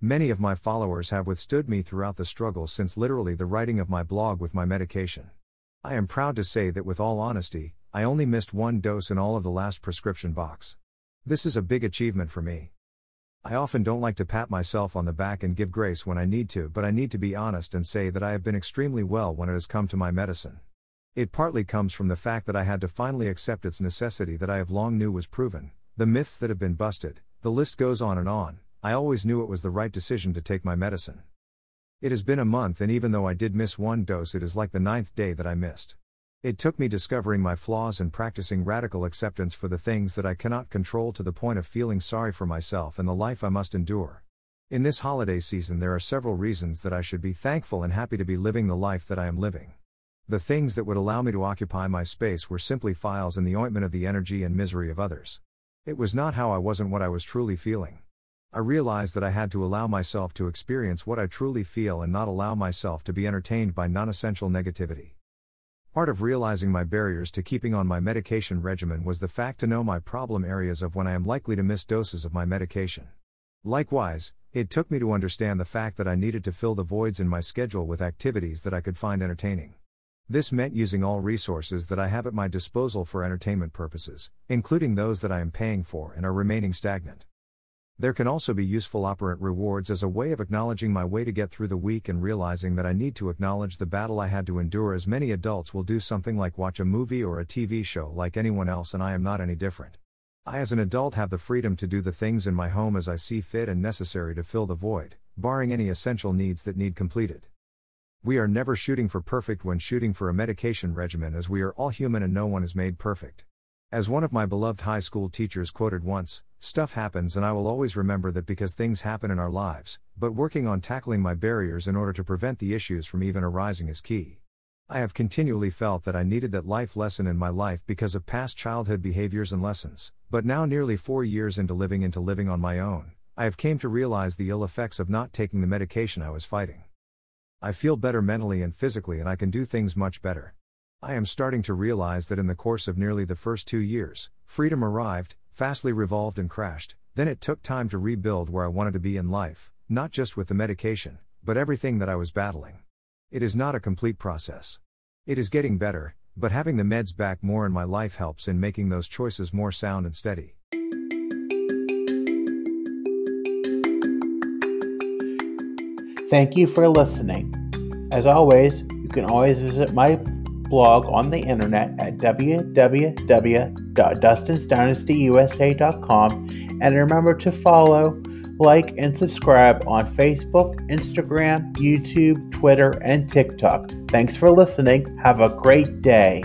many of my followers have withstood me throughout the struggle since literally the writing of my blog with my medication. I am proud to say that with all honesty, I only missed one dose in all of the last prescription box. This is a big achievement for me. I often don't like to pat myself on the back and give grace when I need to, but I need to be honest and say that I have been extremely well when it has come to my medicine. It partly comes from the fact that I had to finally accept its necessity that I have long knew was proven, the myths that have been busted, the list goes on and on. I always knew it was the right decision to take my medicine. It has been a month, and even though I did miss one dose, it is like the ninth day that I missed. It took me discovering my flaws and practicing radical acceptance for the things that I cannot control to the point of feeling sorry for myself and the life I must endure. In this holiday season, there are several reasons that I should be thankful and happy to be living the life that I am living. The things that would allow me to occupy my space were simply files in the ointment of the energy and misery of others. It was not how I wasn't what I was truly feeling. I realized that I had to allow myself to experience what I truly feel and not allow myself to be entertained by non essential negativity. Part of realizing my barriers to keeping on my medication regimen was the fact to know my problem areas of when I am likely to miss doses of my medication. Likewise, it took me to understand the fact that I needed to fill the voids in my schedule with activities that I could find entertaining. This meant using all resources that I have at my disposal for entertainment purposes, including those that I am paying for and are remaining stagnant. There can also be useful operant rewards as a way of acknowledging my way to get through the week and realizing that I need to acknowledge the battle I had to endure as many adults will do something like watch a movie or a TV show like anyone else and I am not any different. I as an adult have the freedom to do the things in my home as I see fit and necessary to fill the void, barring any essential needs that need completed. We are never shooting for perfect when shooting for a medication regimen as we are all human and no one is made perfect. As one of my beloved high school teachers quoted once, stuff happens and I will always remember that because things happen in our lives, but working on tackling my barriers in order to prevent the issues from even arising is key. I have continually felt that I needed that life lesson in my life because of past childhood behaviors and lessons, but now nearly 4 years into living into living on my own, I have came to realize the ill effects of not taking the medication I was fighting. I feel better mentally and physically and I can do things much better. I am starting to realize that in the course of nearly the first two years, freedom arrived, fastly revolved and crashed, then it took time to rebuild where I wanted to be in life, not just with the medication, but everything that I was battling. It is not a complete process. It is getting better, but having the meds back more in my life helps in making those choices more sound and steady. Thank you for listening. As always, you can always visit my blog on the internet at www.dustinsdynastyusa.com and remember to follow, like, and subscribe on Facebook, Instagram, YouTube, Twitter, and TikTok. Thanks for listening. Have a great day.